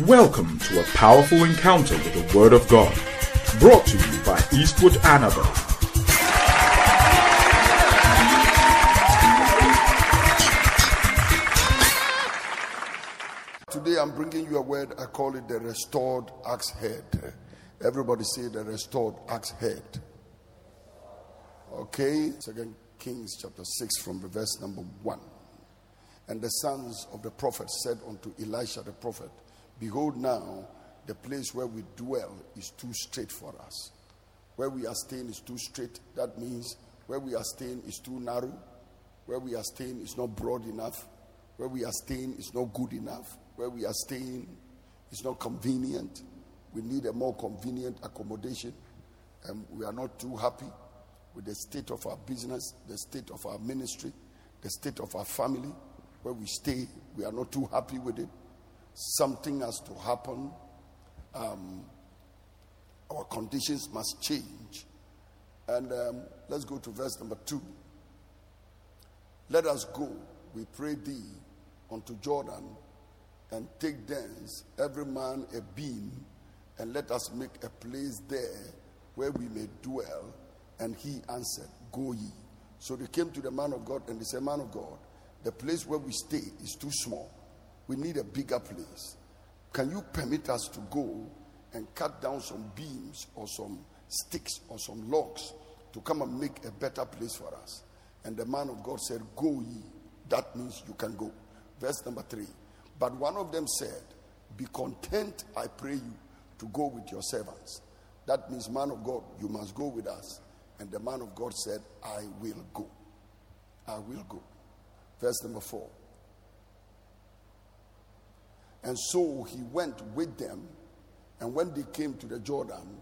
Welcome to a powerful encounter with the Word of God, brought to you by Eastwood Anaba. Today I'm bringing you a word, I call it the restored axe head. Everybody say the restored axe head. Okay, Second Kings chapter 6 from the verse number 1. And the sons of the prophet said unto Elisha the prophet, Behold, now the place where we dwell is too straight for us. Where we are staying is too straight. That means where we are staying is too narrow. Where we are staying is not broad enough. Where we are staying is not good enough. Where we are staying is not convenient. We need a more convenient accommodation. And we are not too happy with the state of our business, the state of our ministry, the state of our family. Where we stay, we are not too happy with it something has to happen. Um, our conditions must change. And um, let's go to verse number two. Let us go, we pray thee, unto Jordan, and take thence every man a beam, and let us make a place there where we may dwell. And he answered, Go ye. So they came to the man of God, and they said, Man of God, the place where we stay is too small we need a bigger place. Can you permit us to go and cut down some beams or some sticks or some logs to come and make a better place for us? And the man of God said, Go ye. That means you can go. Verse number three. But one of them said, Be content, I pray you, to go with your servants. That means, man of God, you must go with us. And the man of God said, I will go. I will go. Verse number four. And so he went with them. And when they came to the Jordan,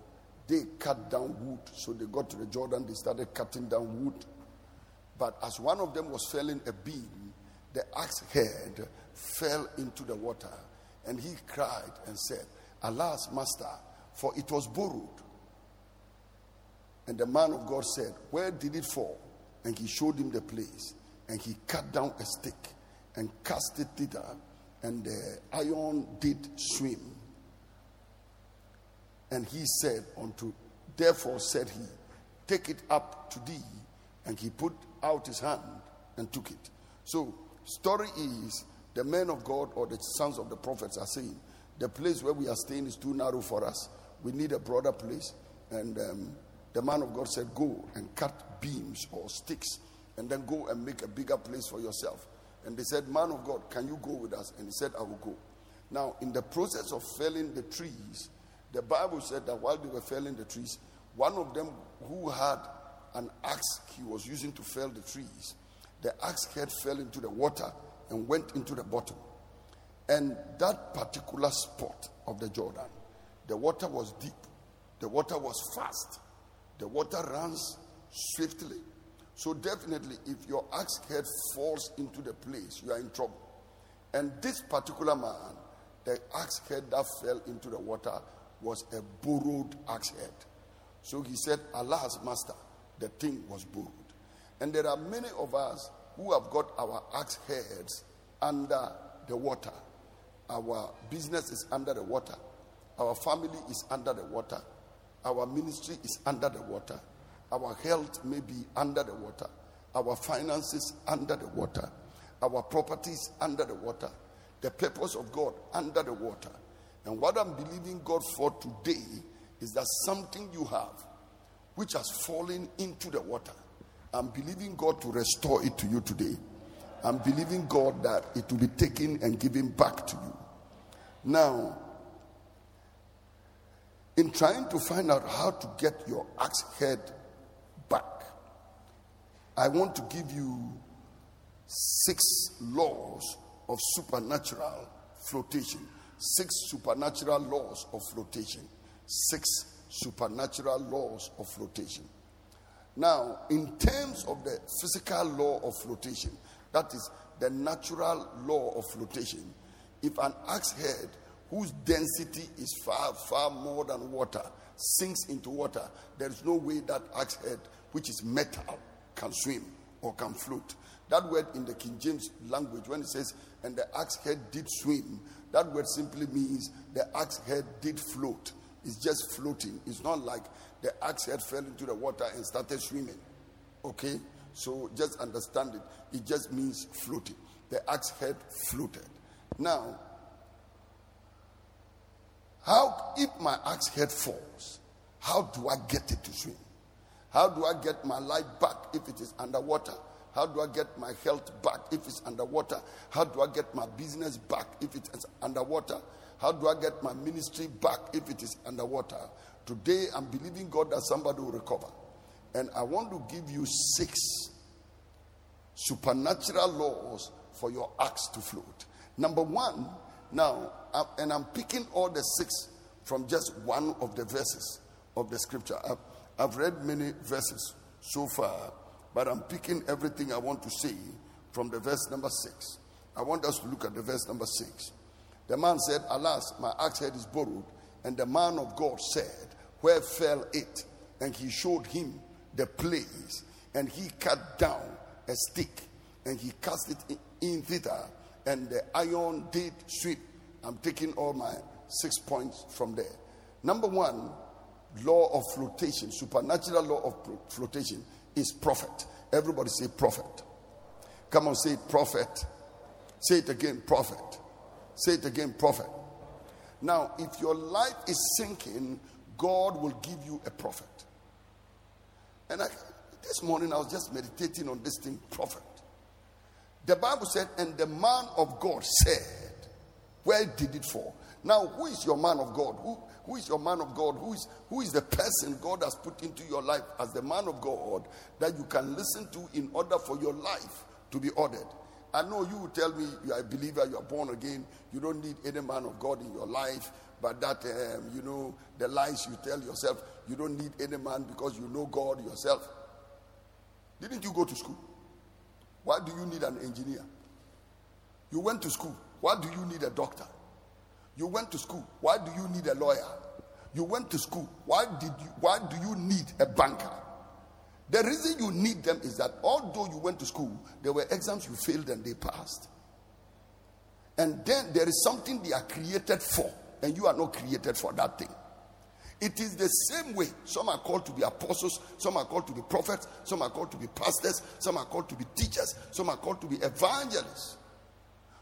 they cut down wood. So they got to the Jordan, they started cutting down wood. But as one of them was felling a beam, the axe head fell into the water. And he cried and said, Alas, master, for it was borrowed. And the man of God said, Where did it fall? And he showed him the place. And he cut down a stick and cast it thither and the iron did swim. And he said unto, therefore said he, take it up to thee. And he put out his hand and took it. So, story is the men of God or the sons of the prophets are saying, the place where we are staying is too narrow for us. We need a broader place. And um, the man of God said, Go and cut beams or sticks and then go and make a bigger place for yourself. And they said, Man of God, can you go with us? And he said, I will go. Now, in the process of felling the trees, the Bible said that while they were felling the trees, one of them who had an axe he was using to fell the trees, the axe head fell into the water and went into the bottom. And that particular spot of the Jordan, the water was deep, the water was fast, the water runs swiftly, so, definitely, if your axe head falls into the place, you are in trouble. And this particular man, the axe head that fell into the water was a borrowed axe head. So he said, Alas, master, the thing was borrowed. And there are many of us who have got our axe heads under the water. Our business is under the water. Our family is under the water. Our ministry is under the water. Our health may be under the water, our finances under the water, our properties under the water, the purpose of God under the water. And what I'm believing God for today is that something you have which has fallen into the water. I'm believing God to restore it to you today. I'm believing God that it will be taken and given back to you. Now, in trying to find out how to get your axe head I want to give you six laws of supernatural flotation. Six supernatural laws of flotation. Six supernatural laws of flotation. Now, in terms of the physical law of flotation, that is the natural law of flotation, if an axe head whose density is far, far more than water sinks into water, there is no way that axe head, which is metal, can swim or can float. That word in the King James language, when it says, and the axe head did swim, that word simply means the axe head did float. It's just floating. It's not like the axe head fell into the water and started swimming. Okay? So just understand it. It just means floating. The axe head floated. Now, how, if my axe head falls, how do I get it to swim? How do I get my life back if it is underwater? How do I get my health back if it's underwater? How do I get my business back if it is underwater? How do I get my ministry back if it is underwater? Today, I'm believing God that somebody will recover. And I want to give you six supernatural laws for your axe to float. Number one, now, and I'm picking all the six from just one of the verses of the scripture. Uh, I've, read many verses so far, but I'm picking everything I want to say from the verse number six. I want us to look at the verse number six. The man said, Alas, my axe head is borrowed. And the man of God said, Where fell it? And he showed him the place. And he cut down a stick and he cast it in thither. And the iron did sweep. I'm taking all my six points from there. Number one, law of flotation, supernatural law of flotation is prophet. Everybody say prophet. Come on, say prophet. Say it again, prophet. Say it again, prophet. Now, if your life is sinking, God will give you a prophet. And I, this morning I was just meditating on this thing, prophet. The Bible said, and the man of God said, Where did it fall? Now, who is your man of God? Who, who is your man of God? Who is, who is the person God has put into your life as the man of God that you can listen to in order for your life to be ordered? I know you will tell me you are a believer, you are born again, you don't need any man of God in your life, but that, um, you know, the lies you tell yourself, you don't need any man because you know God yourself. Didn't you go to school? Why do you need an engineer? You went to school. Why do you need a doctor? You went to school. Why do you need a lawyer? You went to school. Why did you why do you need a banker? The reason you need them is that although you went to school, there were exams you failed and they passed. And then there is something they are created for, and you are not created for that thing. It is the same way. Some are called to be apostles, some are called to be prophets, some are called to be pastors, some are called to be teachers, some are called to be evangelists.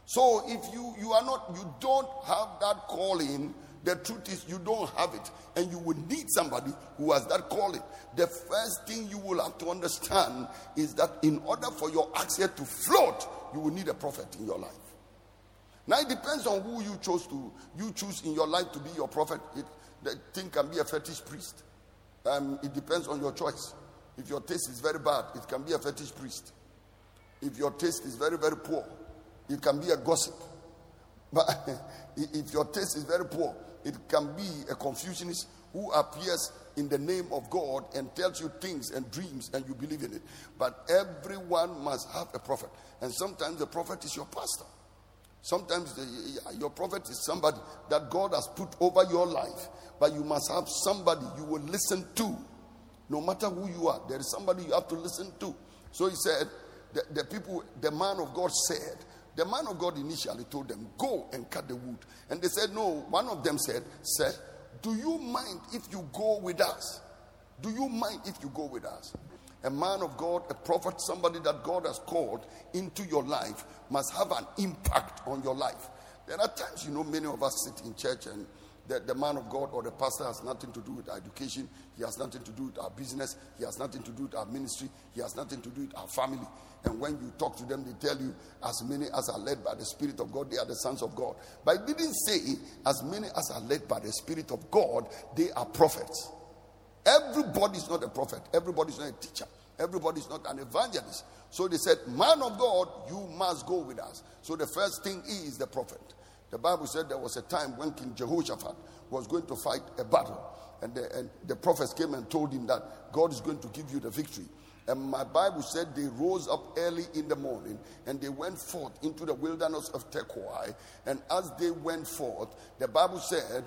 So if you you are not you don't have that calling, the truth is you don't have it and you will need somebody who has that calling. The first thing you will have to understand is that in order for your access to float, you will need a prophet in your life. Now it depends on who you chose to you choose in your life to be your prophet. It, the thing can be a fetish priest. Um, it depends on your choice. If your taste is very bad, it can be a fetish priest. If your taste is very, very poor, it can be a gossip. But if your taste is very poor, it can be a Confucianist who appears in the name of God and tells you things and dreams and you believe in it. But everyone must have a prophet. And sometimes the prophet is your pastor. Sometimes the, your prophet is somebody that God has put over your life, but you must have somebody you will listen to. No matter who you are, there is somebody you have to listen to. So he said, the, the people, the man of God said, the man of God initially told them, Go and cut the wood. And they said, No. One of them said, Sir, do you mind if you go with us? Do you mind if you go with us? A man of God, a prophet, somebody that God has called into your life must have an impact on your life. There are times, you know, many of us sit in church and the, the man of God or the pastor has nothing to do with our education. He has nothing to do with our business. He has nothing to do with our ministry. He has nothing to do with our family. And when you talk to them, they tell you, as many as are led by the Spirit of God, they are the sons of God. But it didn't say, as many as are led by the Spirit of God, they are prophets. Everybody is not a prophet. Everybody is not a teacher. Everybody is not an evangelist. So they said, Man of God, you must go with us. So the first thing is the prophet. The Bible said there was a time when King Jehoshaphat was going to fight a battle. And the, and the prophets came and told him that God is going to give you the victory. And my Bible said they rose up early in the morning and they went forth into the wilderness of Tekoa. And as they went forth, the Bible said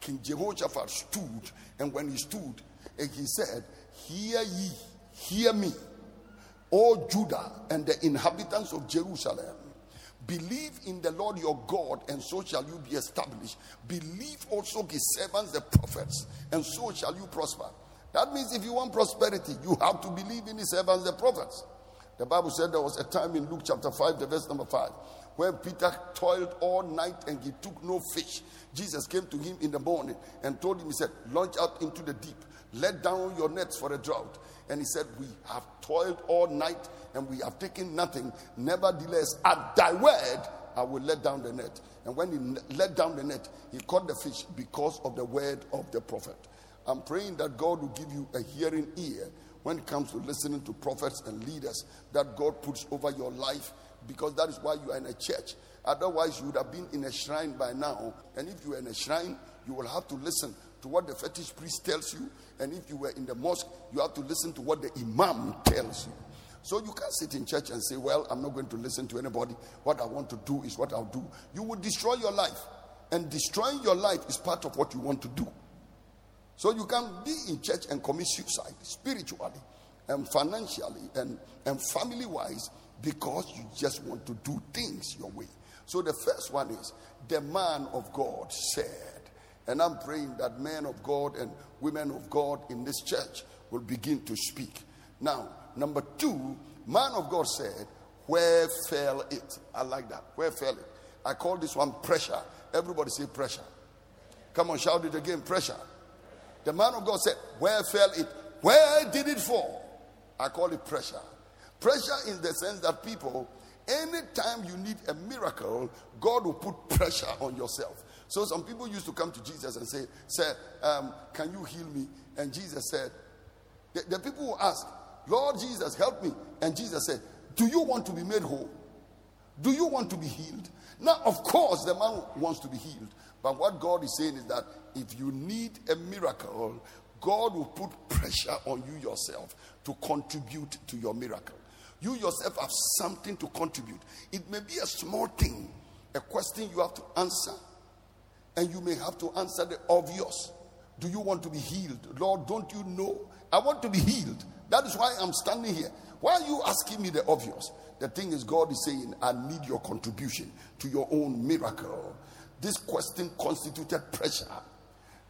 King Jehoshaphat stood. And when he stood, and he said, Hear ye, hear me. O Judah and the inhabitants of Jerusalem, believe in the Lord your God, and so shall you be established. Believe also his servants, the prophets, and so shall you prosper. That means if you want prosperity, you have to believe in his servants, the prophets. The Bible said there was a time in Luke chapter 5, the verse number 5, when Peter toiled all night and he took no fish. Jesus came to him in the morning and told him, He said, Launch out into the deep, let down your nets for a drought. And he said, We have toiled all night and we have taken nothing. Nevertheless, at thy word, I will let down the net. And when he let down the net, he caught the fish because of the word of the prophet. I'm praying that God will give you a hearing ear when it comes to listening to prophets and leaders that God puts over your life because that is why you are in a church. Otherwise, you would have been in a shrine by now. And if you are in a shrine, you will have to listen to what the fetish priest tells you. And if you were in the mosque, you have to listen to what the imam tells you. So you can't sit in church and say, Well, I'm not going to listen to anybody. What I want to do is what I'll do. You will destroy your life. And destroying your life is part of what you want to do. So you can be in church and commit suicide spiritually and financially and, and family wise because you just want to do things your way. So the first one is the man of God said, and I'm praying that men of God and women of God in this church will begin to speak. Now, number two, man of God said, Where fell it? I like that. Where fell it? I call this one pressure. Everybody say pressure. Come on, shout it again pressure. The man of God said, Where fell it? Where did it fall? I call it pressure. Pressure in the sense that people, anytime you need a miracle, God will put pressure on yourself. So some people used to come to Jesus and say, Sir, um, can you heal me? And Jesus said, the, the people will ask, Lord Jesus, help me. And Jesus said, Do you want to be made whole? Do you want to be healed? Now, of course, the man wants to be healed. But what God is saying is that if you need a miracle, God will put pressure on you yourself to contribute to your miracle. You yourself have something to contribute. It may be a small thing, a question you have to answer, and you may have to answer the obvious. Do you want to be healed? Lord, don't you know? I want to be healed. That is why I'm standing here. Why are you asking me the obvious? The thing is, God is saying, I need your contribution to your own miracle. This question constituted pressure.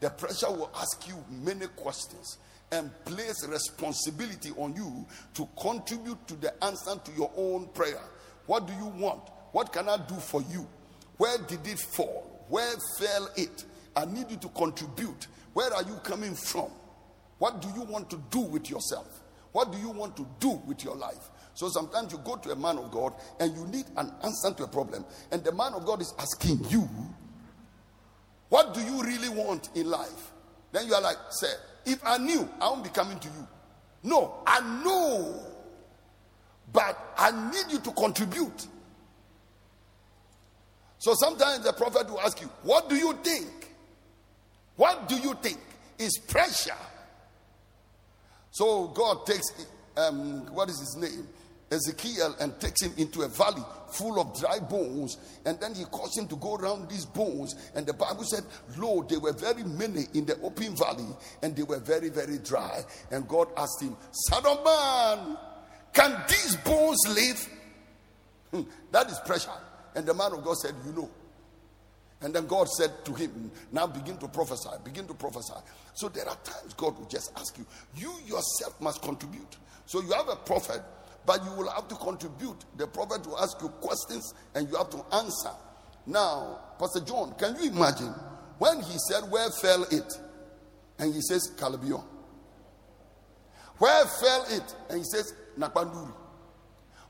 The pressure will ask you many questions and place responsibility on you to contribute to the answer to your own prayer. What do you want? What can I do for you? Where did it fall? Where fell it? I need you to contribute. Where are you coming from? What do you want to do with yourself? What do you want to do with your life? So sometimes you go to a man of God and you need an answer to a problem, and the man of God is asking you, what do you really want in life? Then you are like, Sir, if I knew, I won't be coming to you. No, I know. But I need you to contribute. So sometimes the prophet will ask you, What do you think? What do you think? Is pressure. So God takes, um, what is his name? Ezekiel and takes him into a valley full of dry bones. And then he caused him to go around these bones. And the Bible said, Lo, they were very many in the open valley and they were very, very dry. And God asked him, Son of man, can these bones live? Hmm, that is pressure. And the man of God said, You know. And then God said to him, Now begin to prophesy, begin to prophesy. So there are times God will just ask you, You yourself must contribute. So you have a prophet but you will have to contribute. The prophet will ask you questions and you have to answer. Now, Pastor John, can you imagine when he said, Where fell it? And he says, Calabion. Where fell it? And he says, Nakpanduri.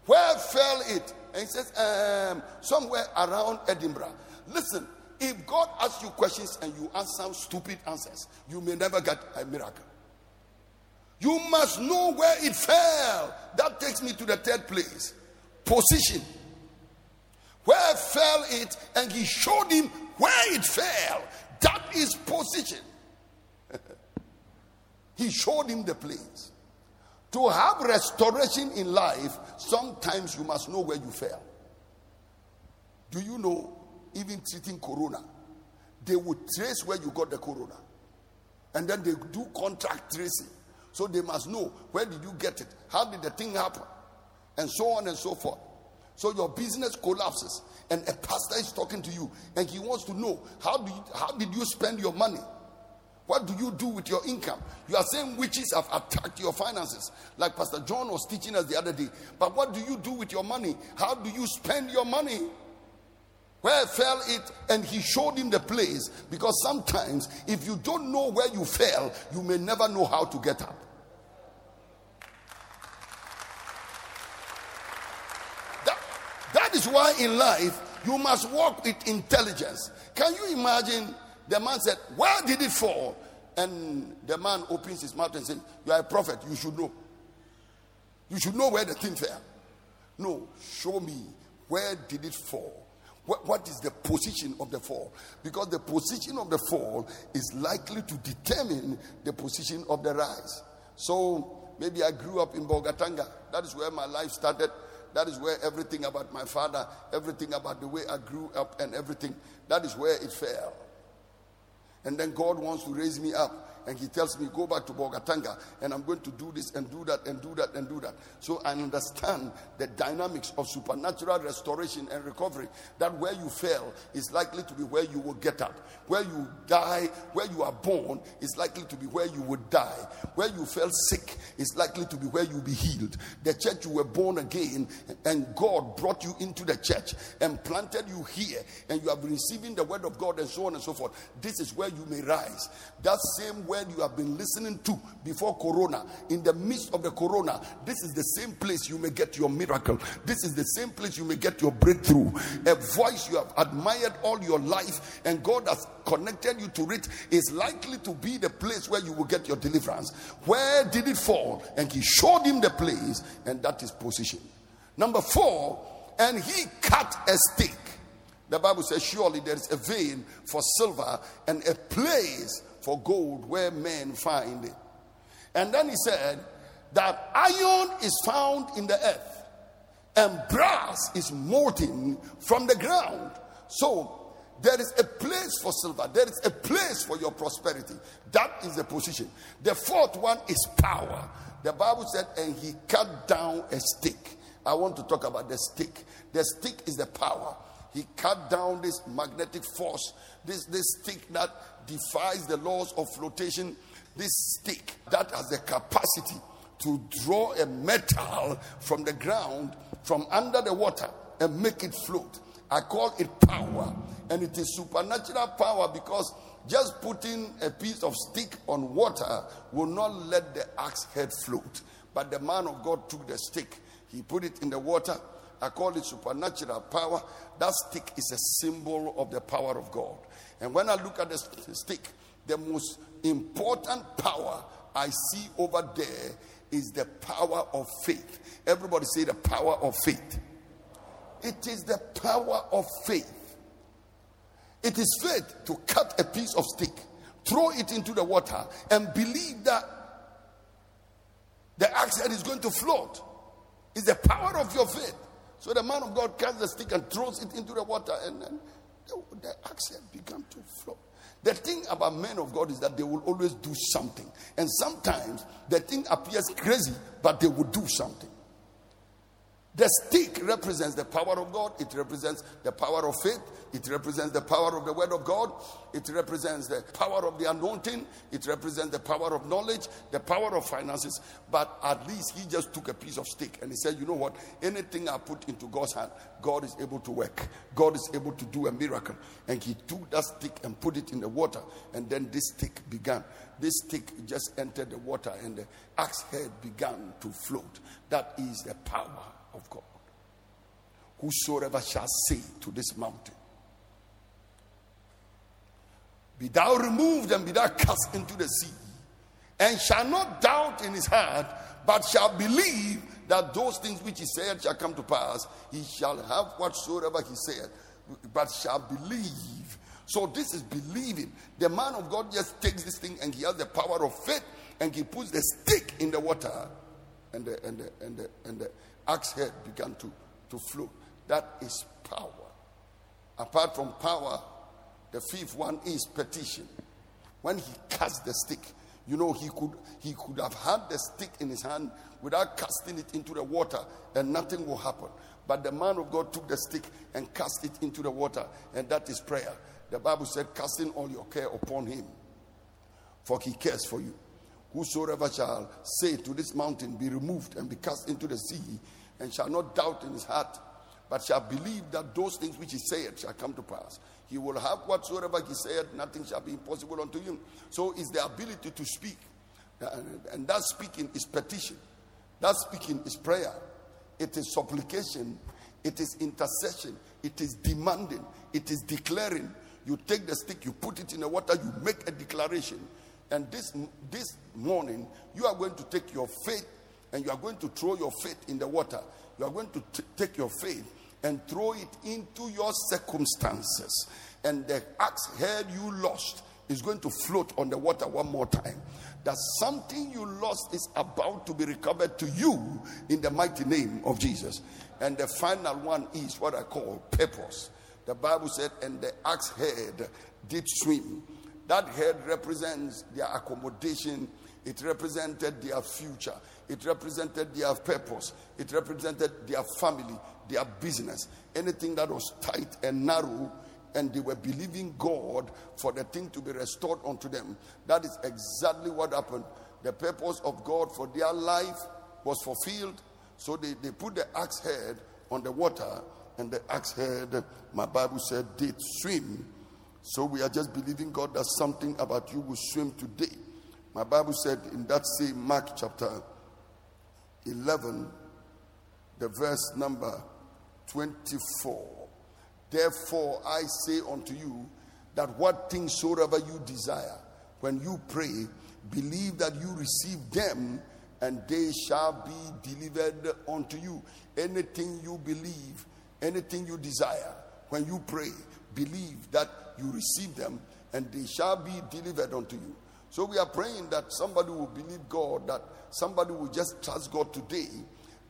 Where fell it? And he says, um, Somewhere around Edinburgh. Listen, if God asks you questions and you answer stupid answers, you may never get a miracle. You must know where it fell. That takes me to the third place position. Where fell it? And he showed him where it fell. That is position. he showed him the place. To have restoration in life, sometimes you must know where you fell. Do you know, even treating corona, they would trace where you got the corona. And then they do contact tracing. So they must know where did you get it? How did the thing happen? and so on and so forth. So your business collapses, and a pastor is talking to you, and he wants to know how do you, how did you spend your money? What do you do with your income? You are saying witches have attacked your finances, like Pastor John was teaching us the other day. But what do you do with your money? How do you spend your money? Where fell it? And he showed him the place because sometimes, if you don't know where you fell, you may never know how to get up. That, that is why in life you must walk with intelligence. Can you imagine the man said, Where did it fall? And the man opens his mouth and says, You are a prophet, you should know. You should know where the thing fell. No, show me where did it fall? What, what is the position of the fall? Because the position of the fall is likely to determine the position of the rise. So maybe I grew up in Bolgatanga. That is where my life started. That is where everything about my father, everything about the way I grew up, and everything, that is where it fell. And then God wants to raise me up and he tells me, Go back to Bolgatanga and I'm going to do this and do that and do that and do that. So I understand the dynamics of supernatural restoration and recovery. That where you fell is likely to be where you will get up. Where you die, where you are born, is likely to be where you would die. Where you fell sick is likely to be where you'll be healed. The church you were born again and God brought you into the church and planted you here and you have been receiving the word of God and so on and so forth. This is where you may rise. That same word you have been listening to before Corona, in the midst of the Corona, this is the same place you may get your miracle. This is the same place you may get your breakthrough. A voice you have admired all your life, and God has connected you to it, is likely to be the place where you will get your deliverance. Where did it fall? And He showed him the place, and that is position. Number four, and he cut a stick. The Bible says, Surely there is a vein for silver and a place for gold where men find it. And then he said that iron is found in the earth and brass is molten from the ground. So there is a place for silver, there is a place for your prosperity. That is the position. The fourth one is power. The Bible said, and he cut down a stick. I want to talk about the stick. The stick is the power. He cut down this magnetic force, this, this stick that defies the laws of flotation. This stick that has the capacity to draw a metal from the ground, from under the water, and make it float. I call it power. And it is supernatural power because just putting a piece of stick on water will not let the axe head float. But the man of God took the stick, he put it in the water. I call it supernatural power. That stick is a symbol of the power of God. And when I look at the stick, the most important power I see over there is the power of faith. Everybody say the power of faith. It is the power of faith. It is faith to cut a piece of stick, throw it into the water, and believe that the axe is going to float. It's the power of your faith. So the man of God cuts the stick and throws it into the water, and then the, the accent began to flow. The thing about men of God is that they will always do something. And sometimes the thing appears crazy, but they will do something. The stick represents the power of God, it represents the power of faith, it represents the power of the word of God, it represents the power of the anointing, it represents the power of knowledge, the power of finances. But at least he just took a piece of stick and he said, You know what? Anything I put into God's hand, God is able to work. God is able to do a miracle. And he took that stick and put it in the water, and then this stick began. This stick just entered the water, and the axe head began to float. That is the power of God. Whosoever shall say to this mountain, Be thou removed and be thou cast into the sea, and shall not doubt in his heart, but shall believe that those things which he said shall come to pass, he shall have whatsoever he said, but shall believe. So this is believing. The man of God just takes this thing and he has the power of faith and he puts the stick in the water and the, and the, and the, and the axe head began to, to flow. That is power. Apart from power, the fifth one is petition. When he cast the stick, You know, he could he could have had the stick in his hand without casting it into the water, and nothing will happen. But the man of God took the stick and cast it into the water, and that is prayer. The Bible said, casting all your care upon him, for he cares for you. Whosoever shall say to this mountain, Be removed and be cast into the sea, and shall not doubt in his heart, but shall believe that those things which he said shall come to pass. He will have whatsoever he said, nothing shall be impossible unto him. So is the ability to speak. And that speaking is petition. That speaking is prayer. It is supplication. It is intercession. It is demanding. It is declaring. You take the stick, you put it in the water, you make a declaration. And this, this morning, you are going to take your faith and you are going to throw your faith in the water. You are going to t- take your faith and throw it into your circumstances. And the axe head you lost is going to float on the water one more time. That something you lost is about to be recovered to you in the mighty name of Jesus. And the final one is what I call purpose. The Bible said, and the axe head did swim. That head represents their accommodation, it represented their future, it represented their purpose, it represented their family, their business. Anything that was tight and narrow and they were believing God for the thing to be restored unto them. That is exactly what happened. The purpose of God for their life was fulfilled. So they, they put the axe head on the water, and the axe head, my Bible said, did swim. So we are just believing God that something about you will swim today. My Bible said in that same Mark chapter 11, the verse number 24. Therefore, I say unto you that what things soever you desire, when you pray, believe that you receive them, and they shall be delivered unto you. Anything you believe, anything you desire, when you pray, believe that you receive them, and they shall be delivered unto you. So we are praying that somebody will believe God, that somebody will just trust God today,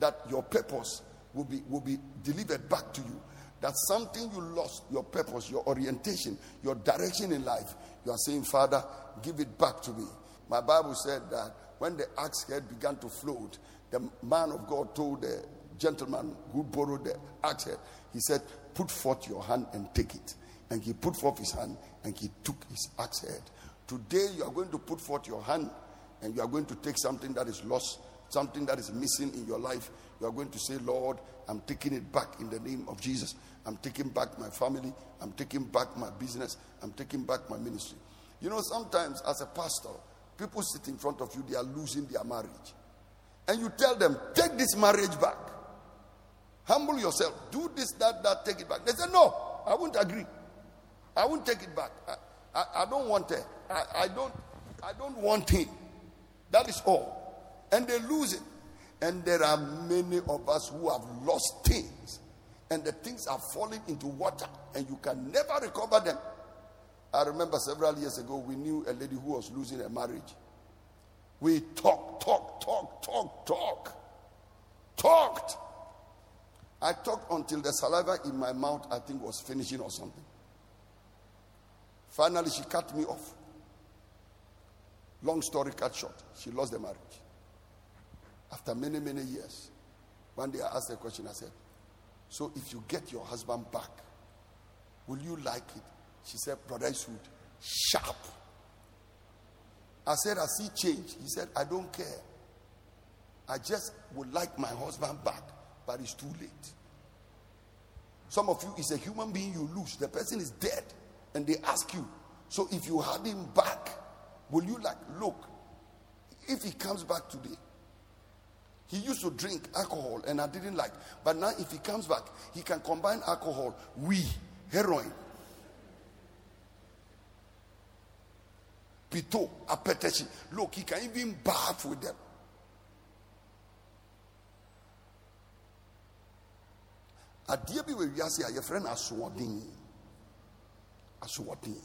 that your purpose will be, will be delivered back to you that something you lost, your purpose, your orientation, your direction in life, you are saying, Father, give it back to me. My Bible said that when the axe head began to float, the man of God told the gentleman who borrowed the axe head, he said, Put forth your hand and take it. And he put forth his hand and he took his axe head. Today, you are going to put forth your hand and you are going to take something that is lost, something that is missing in your life. You are going to say, Lord, I'm taking it back in the name of Jesus. I'm taking back my family. I'm taking back my business. I'm taking back my ministry. You know, sometimes as a pastor, people sit in front of you, they are losing their marriage. And you tell them, take this marriage back. Humble yourself. Do this, that, that, take it back. They say, no, I won't agree. I won't take it back. I, I, I don't want it. I, I, don't, I don't want him. That is all. And they lose it. And there are many of us who have lost things and the things are falling into water and you can never recover them. I remember several years ago, we knew a lady who was losing her marriage. We talked, talked, talked, talked, talked, talked. I talked until the saliva in my mouth, I think, was finishing or something. Finally, she cut me off. Long story cut short, she lost the marriage. After many, many years, one day I asked a question. I said, so if you get your husband back, will you like it? She said, Brother Isud, sharp. I said, I see change. He said, I don't care. I just would like my husband back, but it's too late. Some of you is a human being you lose. The person is dead, and they ask you. So if you had him back, will you like look? If he comes back today, he used to drink alcohol and I didn't like. But now, if he comes back, he can combine alcohol, we, heroin, pito, akpeteshie. Look, he can even bath with them. Adeɛ bi wɔ wiase a yɛfrɛ no asoɔden asoɔden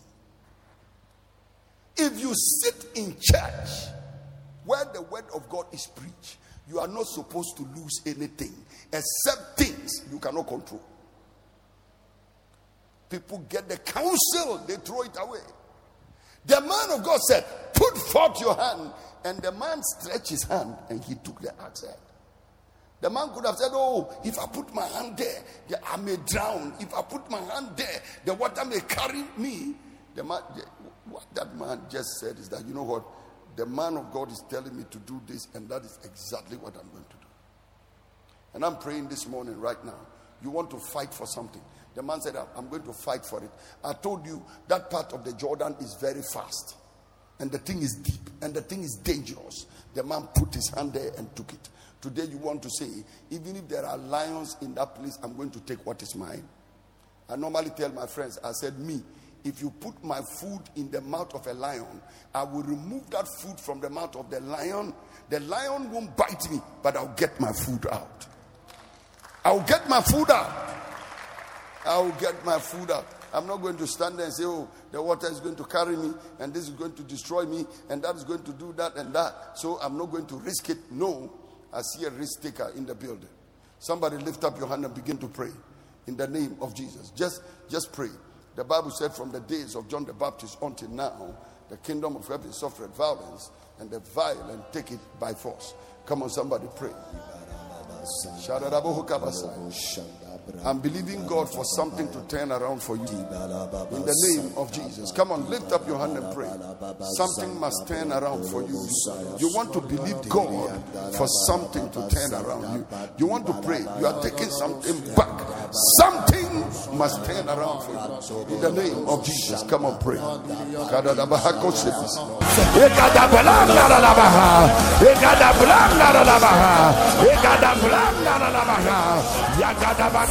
if you sit in church where the word of god is preached you are not supposed to lose anything except things you cannot control. People get the counsel, they throw it away. The man of God said, Put forth your hand. And the man stretched his hand and he took the axe. The man could have said, Oh, if I put my hand there, I may drown. If I put my hand there, the water may carry me. The man, what that man just said is that, you know what? The man of God is telling me to do this, and that is exactly what I'm going to do. And I'm praying this morning, right now. You want to fight for something. The man said, I'm going to fight for it. I told you that part of the Jordan is very fast, and the thing is deep, and the thing is dangerous. The man put his hand there and took it. Today, you want to say, even if there are lions in that place, I'm going to take what is mine. I normally tell my friends, I said, Me, if you put my food in the mouth of a lion, I will remove that food from the mouth of the lion. The lion won't bite me, but I'll get my food out. I'll get my food out. I'll get my food out. I'm not going to stand there and say, oh, the water is going to carry me, and this is going to destroy me, and that is going to do that and that. So I'm not going to risk it. No, I see a risk taker in the building. Somebody lift up your hand and begin to pray in the name of Jesus. Just, just pray. The Bible said from the days of John the Baptist until now, the kingdom of heaven suffered violence, and the violent take it by force. Come on, somebody pray. I'm believing God for something to turn around for you. In the name of Jesus. Come on, lift up your hand and pray. Something must turn around for you. You want to believe God for something to turn around you. You want to pray. You are taking something back. Something must turn around for you. In the name of Jesus. Come on, pray.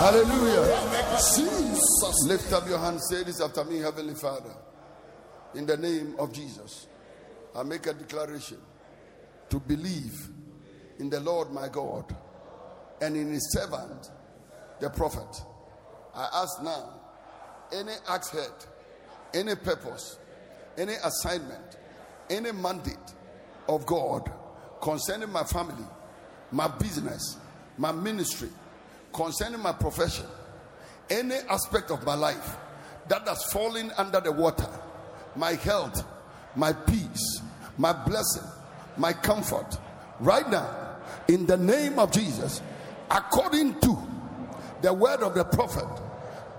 Hallelujah. Jesus. Lift up your hand. Say this after me, Heavenly Father. In the name of Jesus, I make a declaration to believe in the Lord my God and in his servant, the prophet. I ask now any axe head, any purpose, any assignment, any mandate of God concerning my family, my business, my ministry, concerning my profession, any aspect of my life that has fallen under the water, my health, my peace, my blessing, my comfort, right now, in the name of Jesus, according to the word of the prophet,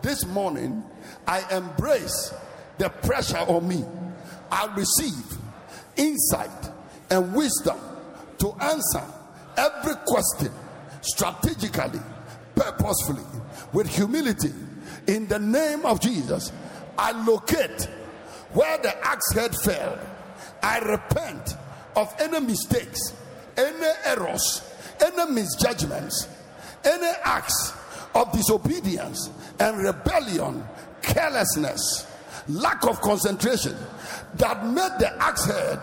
this morning I embrace the pressure on me. I receive insight and wisdom to answer every question strategically purposefully, with humility, in the name of Jesus, I locate where the axe head fell. I repent of any mistakes, any errors, any misjudgments, any acts of disobedience and rebellion, carelessness, lack of concentration that made the axe head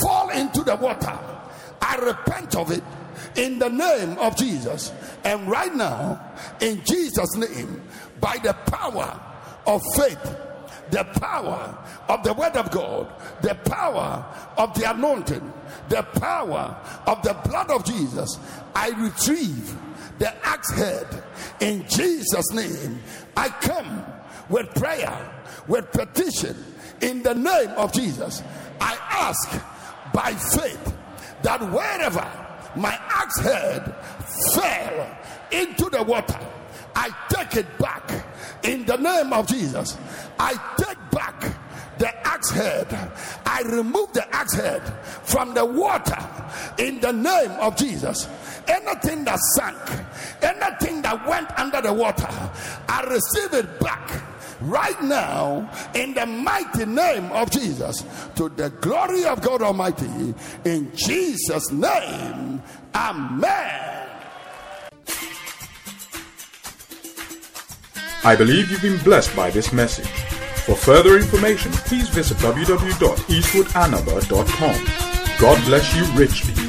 fall into the water. I repent of it in the name of Jesus. And right now, in Jesus' name, by the power of faith, the power of the word of God, the power of the anointing, the power of the blood of Jesus, I retrieve the axe head in Jesus' name. I come with prayer, with petition in the name of Jesus. I ask by faith that wherever my axe head fell into the water. I take it back in the name of Jesus. I take back the axe head. I remove the axe head from the water in the name of Jesus. Anything that sank, anything that went under the water, I receive it back right now in the mighty name of Jesus to the glory of God Almighty. In Jesus' name, Amen. I believe you've been blessed by this message. For further information, please visit www.eastwoodanaba.com. God bless you richly.